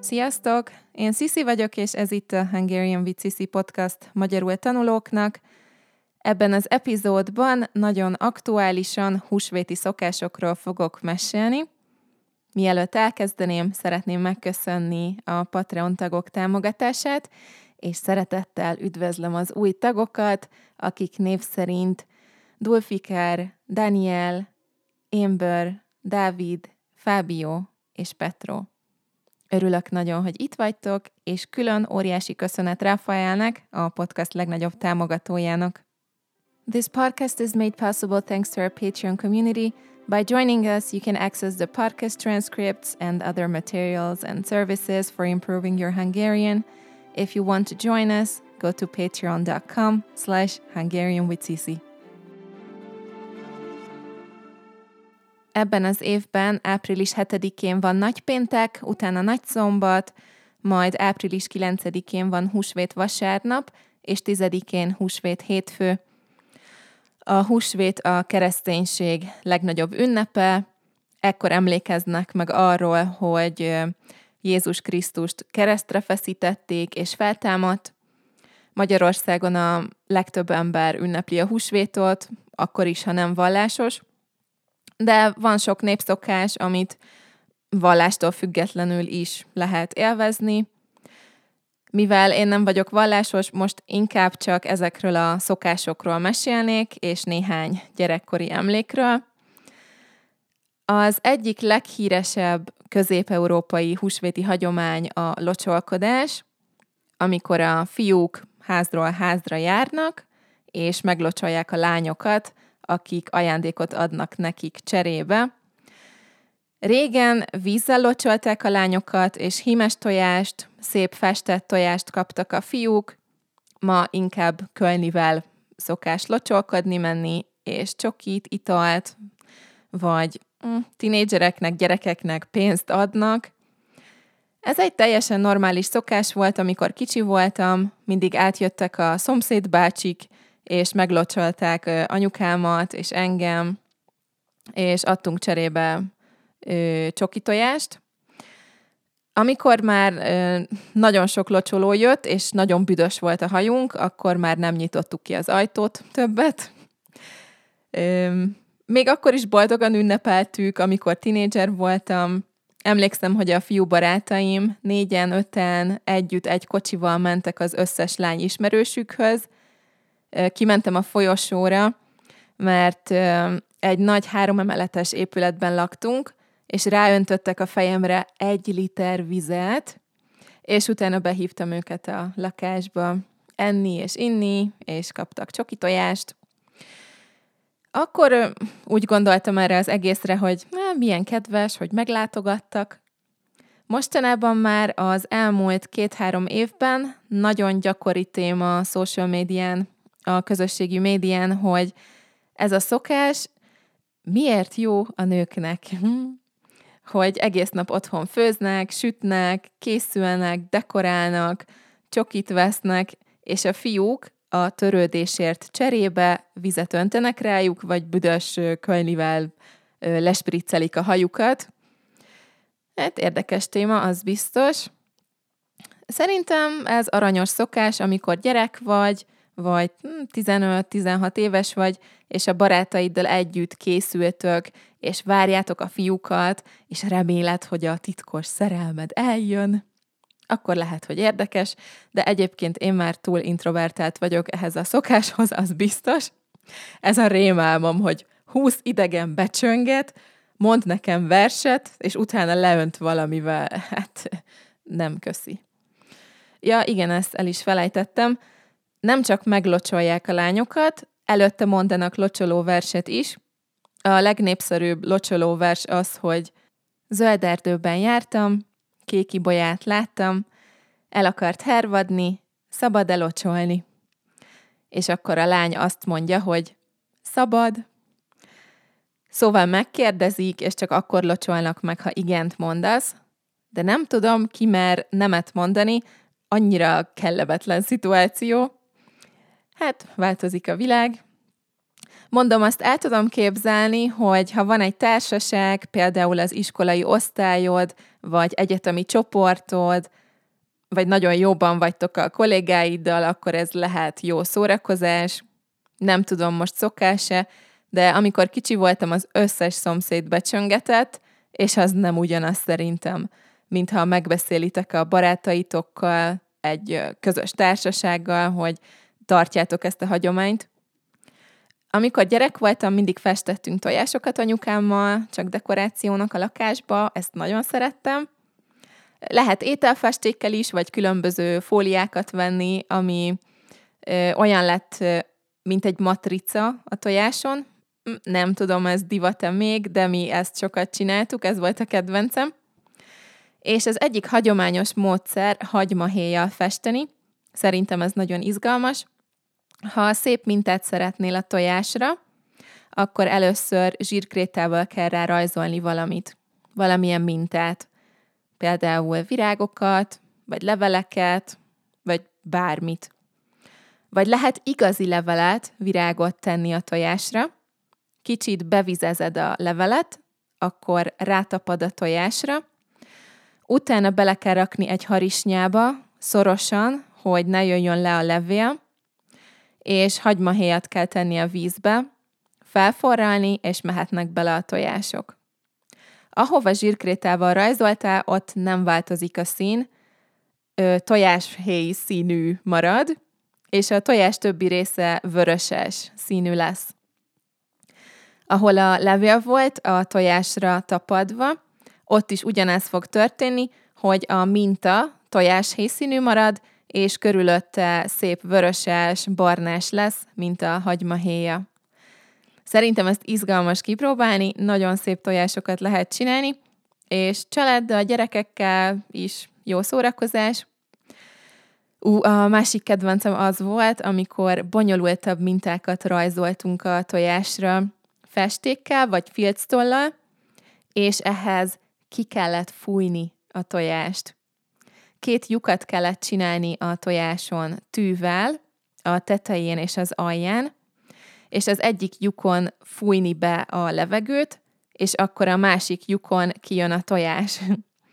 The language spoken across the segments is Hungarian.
Sziasztok! Én Sisi vagyok, és ez itt a Hungarian with Sisi podcast magyarul tanulóknak. Ebben az epizódban nagyon aktuálisan húsvéti szokásokról fogok mesélni. Mielőtt elkezdeném, szeretném megköszönni a Patreon tagok támogatását, és szeretettel üdvözlöm az új tagokat, akik név szerint Dulfikár, Daniel, Amber, Dávid, Fábio és Petro. Örülök nagyon, hogy itt vagytok, és külön óriási köszönet Rafaelnek, a podcast legnagyobb támogatójának. This podcast is made possible thanks to our Patreon community. By joining us, you can access the podcast transcripts and other materials and services for improving your Hungarian. If you want to join us, go to patreon.com slash Hungarian with Cici. Ebben az évben április 7-én van nagypéntek, utána nagyszombat, majd április 9-én van húsvét vasárnap, és 10-én húsvét hétfő. A húsvét a kereszténység legnagyobb ünnepe, ekkor emlékeznek meg arról, hogy Jézus Krisztust keresztre feszítették és feltámadt. Magyarországon a legtöbb ember ünnepli a húsvétot, akkor is, ha nem vallásos de van sok népszokás, amit vallástól függetlenül is lehet élvezni. Mivel én nem vagyok vallásos, most inkább csak ezekről a szokásokról mesélnék, és néhány gyerekkori emlékről. Az egyik leghíresebb közép-európai húsvéti hagyomány a locsolkodás, amikor a fiúk házról házra járnak, és meglocsolják a lányokat, akik ajándékot adnak nekik cserébe. Régen vízzel locsolták a lányokat, és hímes tojást, szép festett tojást kaptak a fiúk, ma inkább kölnivel szokás locsolkodni menni, és csokit, italt, vagy mm, tinédzsereknek, gyerekeknek pénzt adnak. Ez egy teljesen normális szokás volt, amikor kicsi voltam, mindig átjöttek a szomszédbácsik, és meglocsolták anyukámat és engem, és adtunk cserébe csoki tojást. Amikor már ö, nagyon sok locsoló jött, és nagyon büdös volt a hajunk, akkor már nem nyitottuk ki az ajtót többet. Ö, még akkor is boldogan ünnepeltük, amikor tinédzser voltam. Emlékszem, hogy a fiú barátaim négyen, öten együtt egy kocsival mentek az összes lány ismerősükhöz, kimentem a folyosóra, mert egy nagy háromemeletes épületben laktunk, és ráöntöttek a fejemre egy liter vizet, és utána behívtam őket a lakásba enni és inni, és kaptak csoki tojást. Akkor úgy gondoltam erre az egészre, hogy na, milyen kedves, hogy meglátogattak. Mostanában már az elmúlt két-három évben nagyon gyakori téma a social médián a közösségi médián, hogy ez a szokás miért jó a nőknek. Hogy egész nap otthon főznek, sütnek, készülnek, dekorálnak, csokit vesznek, és a fiúk a törődésért cserébe vizet öntenek rájuk, vagy büdös könylivel lespriccelik a hajukat. Hát érdekes téma, az biztos. Szerintem ez aranyos szokás, amikor gyerek vagy, vagy 15-16 hm, éves vagy, és a barátaiddal együtt készültök, és várjátok a fiúkat, és reméled, hogy a titkos szerelmed eljön, akkor lehet, hogy érdekes, de egyébként én már túl introvertált vagyok ehhez a szokáshoz, az biztos. Ez a rémálmom, hogy 20 idegen becsönget, mond nekem verset, és utána leönt valamivel. Hát nem köszi. Ja, igen, ezt el is felejtettem nem csak meglocsolják a lányokat, előtte mondanak locsoló verset is. A legnépszerűbb locsoló vers az, hogy zöld erdőben jártam, kéki bolyát láttam, el akart hervadni, szabad elocsolni. És akkor a lány azt mondja, hogy szabad. Szóval megkérdezik, és csak akkor locsolnak meg, ha igent mondasz, de nem tudom, ki mer nemet mondani, annyira kellemetlen szituáció, Hát, változik a világ. Mondom, azt el tudom képzelni, hogy ha van egy társaság, például az iskolai osztályod, vagy egyetemi csoportod, vagy nagyon jóban vagytok a kollégáiddal, akkor ez lehet jó szórakozás. Nem tudom, most szokás-e, de amikor kicsi voltam, az összes szomszéd becsöngetett, és az nem ugyanaz szerintem, mintha megbeszélitek a barátaitokkal, egy közös társasággal, hogy tartjátok ezt a hagyományt. Amikor gyerek voltam, mindig festettünk tojásokat anyukámmal, csak dekorációnak a lakásba, ezt nagyon szerettem. Lehet ételfestékkel is, vagy különböző fóliákat venni, ami ö, olyan lett, mint egy matrica a tojáson. Hm, nem tudom, ez divat-e még, de mi ezt sokat csináltuk, ez volt a kedvencem. És az egyik hagyományos módszer hagymahéjjal festeni. Szerintem ez nagyon izgalmas. Ha szép mintát szeretnél a tojásra, akkor először zsírkrétával kell rá rajzolni valamit, valamilyen mintát. Például virágokat, vagy leveleket, vagy bármit. Vagy lehet igazi levelet, virágot tenni a tojásra, kicsit bevizezed a levelet, akkor rátapad a tojásra, utána bele kell rakni egy harisnyába, szorosan, hogy ne jöjjön le a levél, és hagymahéjat kell tenni a vízbe, felforralni, és mehetnek bele a tojások. Ahova zsírkrétával rajzoltál, ott nem változik a szín, tojáshéj színű marad, és a tojás többi része vöröses színű lesz. Ahol a levél volt a tojásra tapadva, ott is ugyanez fog történni, hogy a minta tojás színű marad, és körülötte szép vöröses, barnás lesz, mint a hagymahéja. Szerintem ezt izgalmas kipróbálni, nagyon szép tojásokat lehet csinálni, és családdal, gyerekekkel is jó szórakozás. Ú, a másik kedvencem az volt, amikor bonyolultabb mintákat rajzoltunk a tojásra festékkel vagy filctollal, és ehhez ki kellett fújni a tojást. Két lyukat kellett csinálni a tojáson tűvel, a tetején és az alján, és az egyik lyukon fújni be a levegőt, és akkor a másik lyukon kijön a tojás.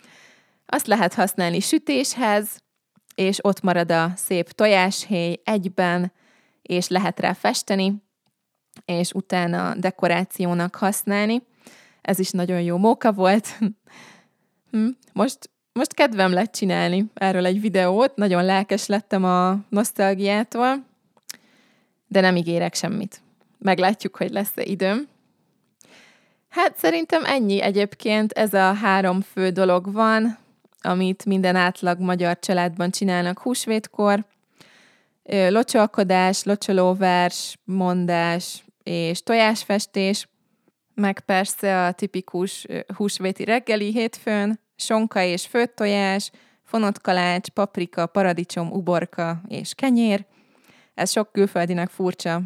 Azt lehet használni sütéshez, és ott marad a szép tojáshéj egyben, és lehet rá festeni, és utána dekorációnak használni. Ez is nagyon jó móka volt. Hm, most most kedvem lett csinálni erről egy videót, nagyon lelkes lettem a nosztalgiától, de nem ígérek semmit. Meglátjuk, hogy lesz-e időm. Hát szerintem ennyi egyébként, ez a három fő dolog van, amit minden átlag magyar családban csinálnak húsvétkor. Locsolkodás, locsolóvers, mondás és tojásfestés, meg persze a tipikus húsvéti reggeli hétfőn, sonka és főtt tojás, fonott kalács, paprika, paradicsom, uborka és kenyér. Ez sok külföldinek furcsa,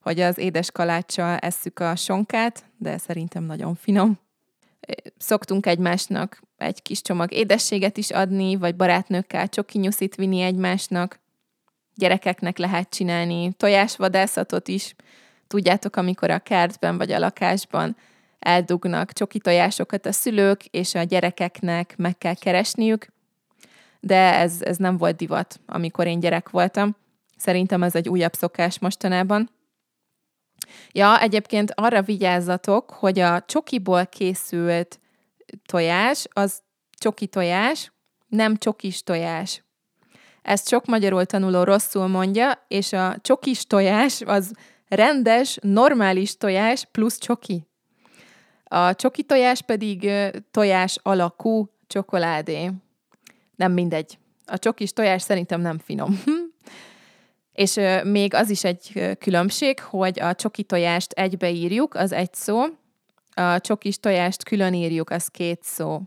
hogy az édes kaláccsal esszük a sonkát, de szerintem nagyon finom. Szoktunk egymásnak egy kis csomag édességet is adni, vagy barátnőkkel csokinyuszit vinni egymásnak. Gyerekeknek lehet csinálni tojásvadászatot is. Tudjátok, amikor a kertben vagy a lakásban eldugnak csoki tojásokat a szülők, és a gyerekeknek meg kell keresniük, de ez, ez nem volt divat, amikor én gyerek voltam. Szerintem ez egy újabb szokás mostanában. Ja, egyébként arra vigyázzatok, hogy a csokiból készült tojás, az csoki tojás, nem csokis tojás. Ezt sok magyarul tanuló rosszul mondja, és a csokis tojás az rendes, normális tojás plusz csoki. A csoki tojás pedig tojás alakú csokoládé. Nem mindegy. A csokis tojás szerintem nem finom. És még az is egy különbség, hogy a csoki tojást egybeírjuk, az egy szó, a csokis tojást külön írjuk, az két szó.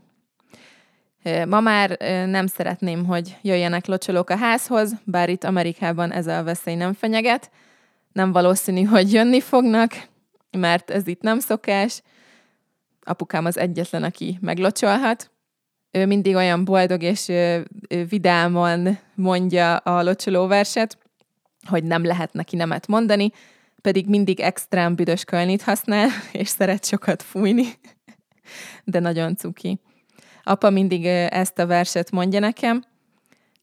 Ma már nem szeretném, hogy jöjjenek locsolók a házhoz, bár itt Amerikában ez a veszély nem fenyeget. Nem valószínű, hogy jönni fognak, mert ez itt nem szokás, apukám az egyetlen, aki meglocsolhat. Ő mindig olyan boldog és vidáman mondja a locsoló verset, hogy nem lehet neki nemet mondani, pedig mindig extrém büdös kölnit használ, és szeret sokat fújni, de nagyon cuki. Apa mindig ezt a verset mondja nekem.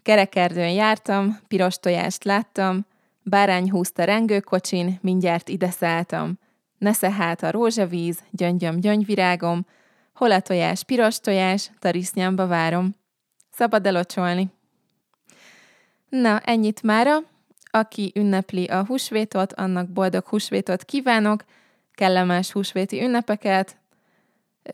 Kerekerdőn jártam, piros tojást láttam, bárány húzta rengőkocsin, mindjárt ide szálltam. Nesze hát a rózsavíz, gyöngyöm gyöngyvirágom, hol a tojás, piros tojás, tarisznyamba várom. Szabad elocsolni. Na, ennyit mára. Aki ünnepli a húsvétot, annak boldog húsvétot kívánok, kellemes húsvéti ünnepeket.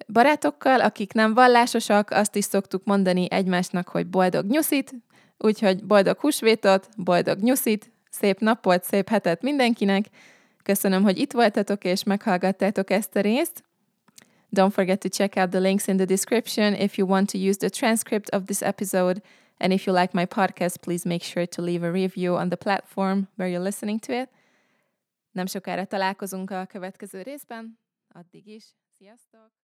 Barátokkal, akik nem vallásosak, azt is szoktuk mondani egymásnak, hogy boldog nyuszit, úgyhogy boldog húsvétot, boldog nyuszit, szép napot, szép hetet mindenkinek. Köszönöm, hogy itt voltatok és meghallgattátok ezt a részt. Don't forget to check out the links in the description if you want to use the transcript of this episode. And if you like my podcast, please make sure to leave a review on the platform where you're listening to it. Nem sokára találkozunk a következő részben. Addig is. Sziasztok!